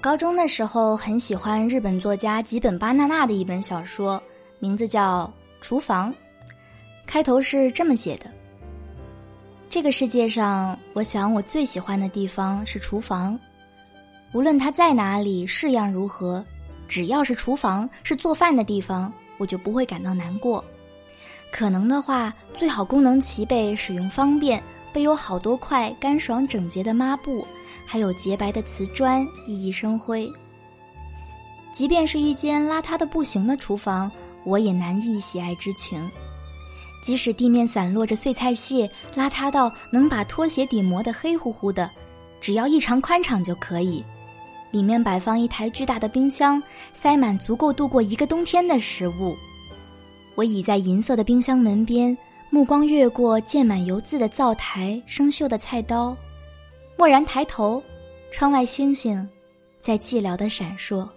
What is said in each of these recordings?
高中的时候很喜欢日本作家吉本巴纳纳的一本小说，名字叫《厨房》，开头是这么写的：这个世界上，我想我最喜欢的地方是厨房，无论它在哪里，式样如何，只要是厨房，是做饭的地方，我就不会感到难过。可能的话，最好功能齐备，使用方便，备有好多块干爽整洁的抹布。还有洁白的瓷砖，熠熠生辉。即便是一间邋遢的不行的厨房，我也难抑喜爱之情。即使地面散落着碎菜屑，邋遢到能把拖鞋底磨得黑乎乎的，只要异常宽敞就可以。里面摆放一台巨大的冰箱，塞满足够度过一个冬天的食物。我倚在银色的冰箱门边，目光越过溅满油渍的灶台、生锈的菜刀。蓦然抬头，窗外星星在寂寥的闪烁。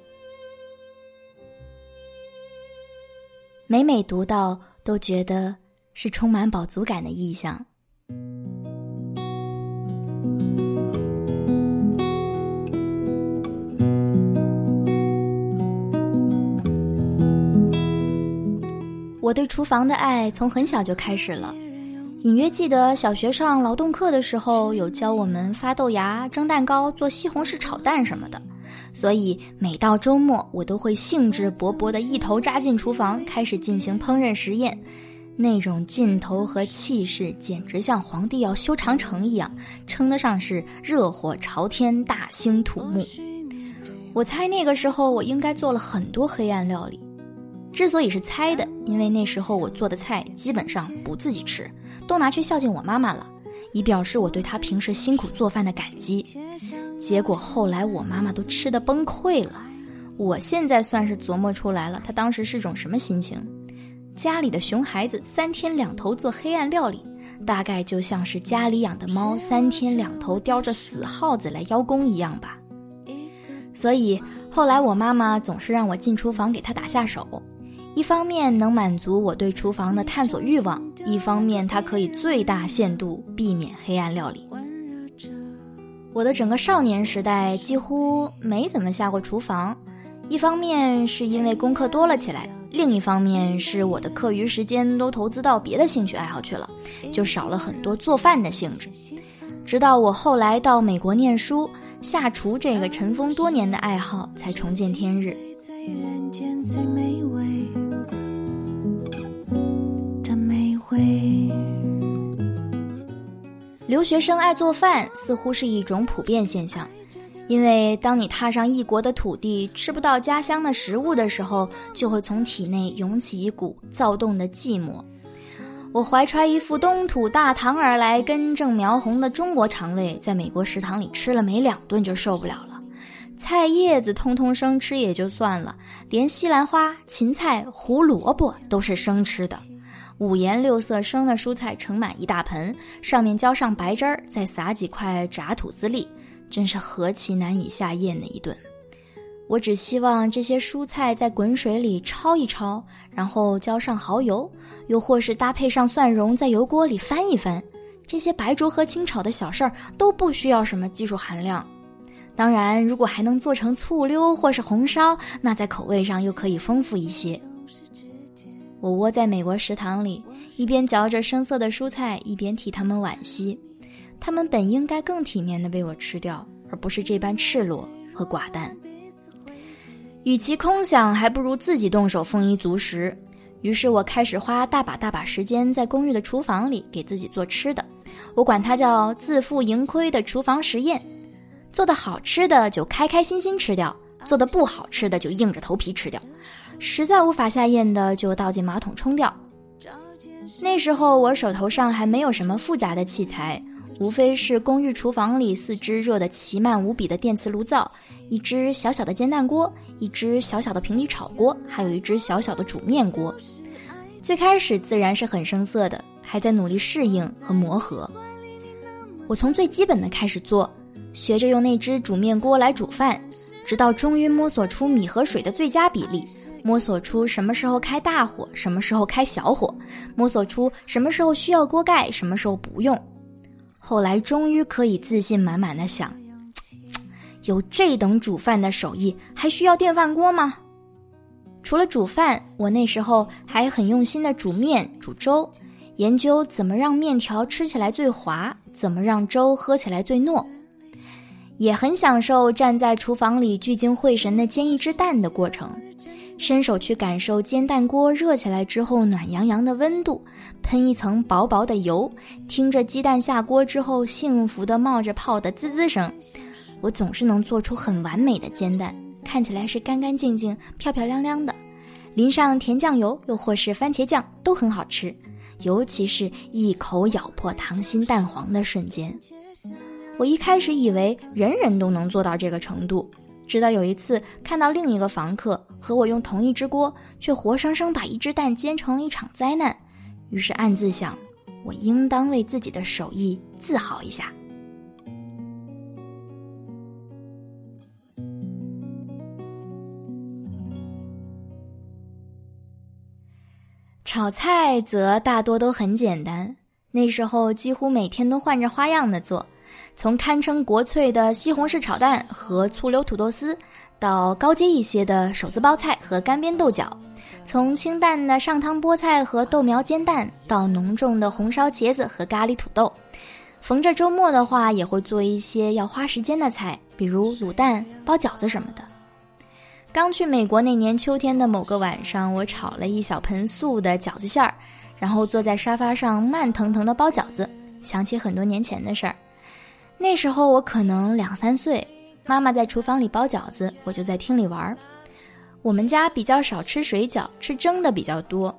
每每读到，都觉得是充满饱足感的意象。我对厨房的爱从很小就开始了。隐约记得小学上劳动课的时候，有教我们发豆芽、蒸蛋糕、做西红柿炒蛋什么的，所以每到周末，我都会兴致勃勃地一头扎进厨房，开始进行烹饪实验。那种劲头和气势，简直像皇帝要修长城一样，称得上是热火朝天、大兴土木。我猜那个时候，我应该做了很多黑暗料理。之所以是猜的，因为那时候我做的菜基本上不自己吃，都拿去孝敬我妈妈了，以表示我对她平时辛苦做饭的感激。结果后来我妈妈都吃的崩溃了，我现在算是琢磨出来了，她当时是种什么心情。家里的熊孩子三天两头做黑暗料理，大概就像是家里养的猫三天两头叼着死耗子来邀功一样吧。所以后来我妈妈总是让我进厨房给她打下手。一方面能满足我对厨房的探索欲望，一方面它可以最大限度避免黑暗料理。我的整个少年时代几乎没怎么下过厨房，一方面是因为功课多了起来，另一方面是我的课余时间都投资到别的兴趣爱好去了，就少了很多做饭的兴致。直到我后来到美国念书，下厨这个尘封多年的爱好才重见天日。留学生爱做饭似乎是一种普遍现象，因为当你踏上异国的土地，吃不到家乡的食物的时候，就会从体内涌起一股躁动的寂寞。我怀揣一副东土大唐而来、根正苗红的中国肠胃，在美国食堂里吃了没两顿就受不了了。菜叶子通通生吃也就算了，连西兰花、芹菜、胡萝卜都是生吃的。五颜六色生的蔬菜盛满一大盆，上面浇上白汁儿，再撒几块炸吐司粒，真是何其难以下咽的一顿。我只希望这些蔬菜在滚水里焯一焯，然后浇上蚝油，又或是搭配上蒜蓉，在油锅里翻一翻。这些白灼和清炒的小事儿都不需要什么技术含量。当然，如果还能做成醋溜或是红烧，那在口味上又可以丰富一些。我窝在美国食堂里，一边嚼着生涩的蔬菜，一边替他们惋惜。他们本应该更体面的被我吃掉，而不是这般赤裸和寡淡。与其空想，还不如自己动手丰衣足食。于是我开始花大把大把时间在公寓的厨房里给自己做吃的，我管它叫自负盈亏的厨房实验。做的好吃的就开开心心吃掉，做的不好吃的就硬着头皮吃掉，实在无法下咽的就倒进马桶冲掉。那时候我手头上还没有什么复杂的器材，无非是公寓厨房里四只热得奇慢无比的电磁炉灶，一只小小的煎蛋锅，一只小小的平底炒锅，还有一只小小的煮面锅。最开始自然是很生涩的，还在努力适应和磨合。我从最基本的开始做。学着用那只煮面锅来煮饭，直到终于摸索出米和水的最佳比例，摸索出什么时候开大火，什么时候开小火，摸索出什么时候需要锅盖，什么时候不用。后来终于可以自信满满的想，有这等煮饭的手艺，还需要电饭锅吗？除了煮饭，我那时候还很用心的煮面、煮粥，研究怎么让面条吃起来最滑，怎么让粥喝起来最糯。也很享受站在厨房里聚精会神的煎一只蛋的过程，伸手去感受煎蛋锅热起来之后暖洋洋的温度，喷一层薄薄的油，听着鸡蛋下锅之后幸福的冒着泡的滋滋声。我总是能做出很完美的煎蛋，看起来是干干净净、漂漂亮亮的，淋上甜酱油又或是番茄酱都很好吃，尤其是一口咬破溏心蛋黄的瞬间。我一开始以为人人都能做到这个程度，直到有一次看到另一个房客和我用同一只锅，却活生生把一只蛋煎成了一场灾难，于是暗自想，我应当为自己的手艺自豪一下。炒菜则大多都很简单，那时候几乎每天都换着花样的做。从堪称国粹的西红柿炒蛋和醋溜土豆丝，到高阶一些的手撕包菜和干煸豆角；从清淡的上汤菠菜和豆苗煎蛋，到浓重的红烧茄子和咖喱土豆。逢着周末的话，也会做一些要花时间的菜，比如卤蛋、包饺子什么的。刚去美国那年秋天的某个晚上，我炒了一小盆素的饺子馅儿，然后坐在沙发上慢腾腾的包饺子，想起很多年前的事儿。那时候我可能两三岁，妈妈在厨房里包饺子，我就在厅里玩儿。我们家比较少吃水饺，吃蒸的比较多。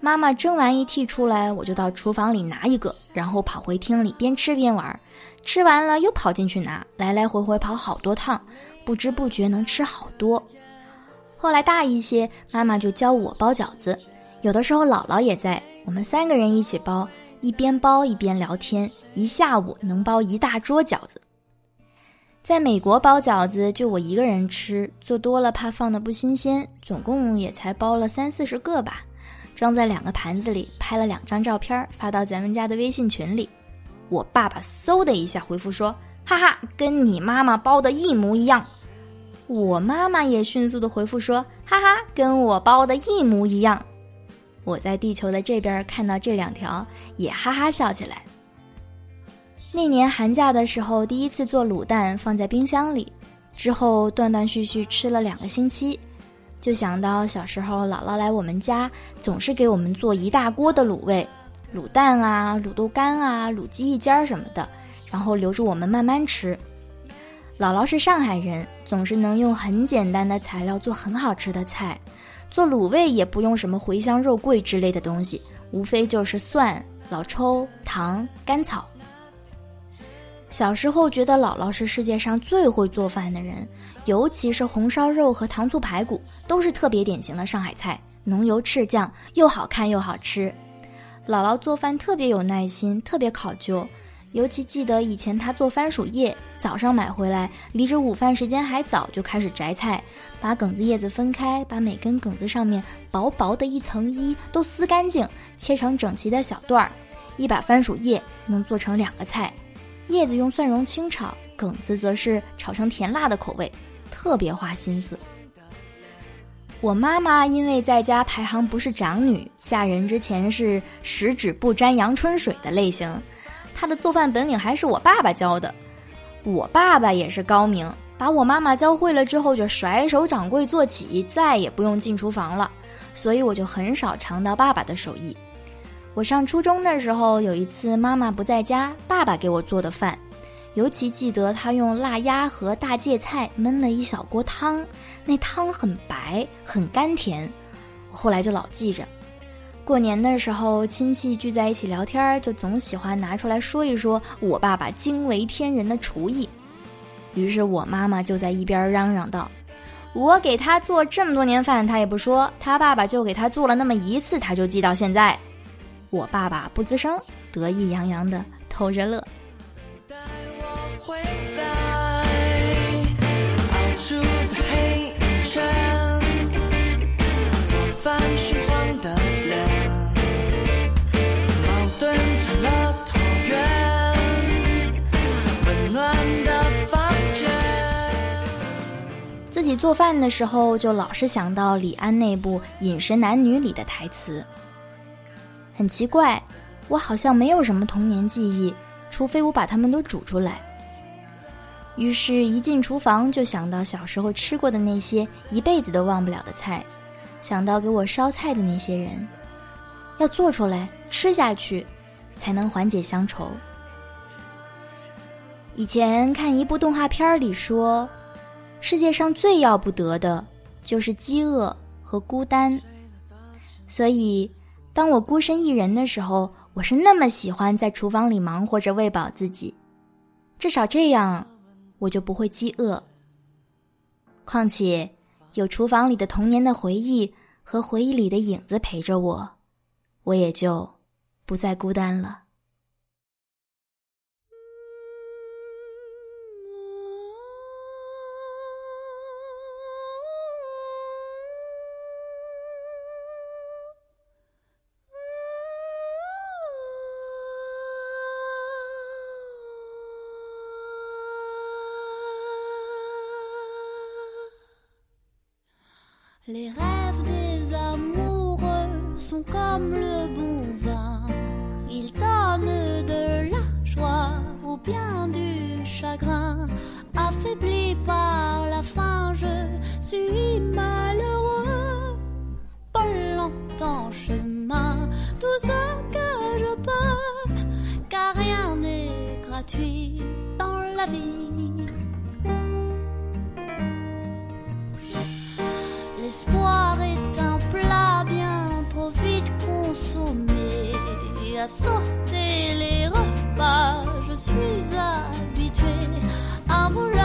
妈妈蒸完一屉出来，我就到厨房里拿一个，然后跑回厅里边吃边玩。吃完了又跑进去拿，来来回回跑好多趟，不知不觉能吃好多。后来大一些，妈妈就教我包饺子，有的时候姥姥也在，我们三个人一起包。一边包一边聊天，一下午能包一大桌饺子。在美国包饺子就我一个人吃，做多了怕放的不新鲜，总共也才包了三四十个吧，装在两个盘子里，拍了两张照片发到咱们家的微信群里。我爸爸嗖的一下回复说：“哈哈，跟你妈妈包的一模一样。”我妈妈也迅速的回复说：“哈哈，跟我包的一模一样。”我在地球的这边看到这两条，也哈哈笑起来。那年寒假的时候，第一次做卤蛋，放在冰箱里，之后断断续续吃了两个星期，就想到小时候姥姥来我们家，总是给我们做一大锅的卤味，卤蛋啊、卤豆干啊、卤鸡翼尖儿什么的，然后留着我们慢慢吃。姥姥是上海人，总是能用很简单的材料做很好吃的菜。做卤味也不用什么茴香、肉桂之类的东西，无非就是蒜、老抽、糖、甘草。小时候觉得姥姥是世界上最会做饭的人，尤其是红烧肉和糖醋排骨都是特别典型的上海菜，浓油赤酱，又好看又好吃。姥姥做饭特别有耐心，特别考究。尤其记得以前他做番薯叶，早上买回来，离着午饭时间还早，就开始摘菜，把梗子叶子分开，把每根梗子上面薄薄的一层衣都撕干净，切成整齐的小段儿。一把番薯叶能做成两个菜，叶子用蒜蓉清炒，梗子则是炒成甜辣的口味，特别花心思。我妈妈因为在家排行不是长女，嫁人之前是十指不沾阳春水的类型。他的做饭本领还是我爸爸教的，我爸爸也是高明，把我妈妈教会了之后就甩手掌柜做起，再也不用进厨房了，所以我就很少尝到爸爸的手艺。我上初中的时候，有一次妈妈不在家，爸爸给我做的饭，尤其记得他用腊鸭和大芥菜焖了一小锅汤，那汤很白，很甘甜，我后来就老记着。过年的时候，亲戚聚在一起聊天，就总喜欢拿出来说一说我爸爸惊为天人的厨艺。于是我妈妈就在一边嚷嚷道：“我给他做这么多年饭，他也不说；他爸爸就给他做了那么一次，他就记到现在。”我爸爸不吱声，得意洋洋的偷着乐。做饭的时候，就老是想到李安那部《饮食男女》里的台词。很奇怪，我好像没有什么童年记忆，除非我把它们都煮出来。于是，一进厨房就想到小时候吃过的那些一辈子都忘不了的菜，想到给我烧菜的那些人，要做出来吃下去，才能缓解乡愁。以前看一部动画片里说，世界上最要不得的就是饥饿和孤单，所以。当我孤身一人的时候，我是那么喜欢在厨房里忙活着喂饱自己，至少这样我就不会饥饿。况且有厨房里的童年的回忆和回忆里的影子陪着我，我也就不再孤单了。Les rêves des amoureux sont comme le bon vin. Ils donnent de la joie ou bien du chagrin. Affaibli par la faim, je suis malheureux. Pas longtemps chemin, tout ce que je peux, car rien n'est gratuit dans la vie. À sauter les repas, je suis habitué. Un voleur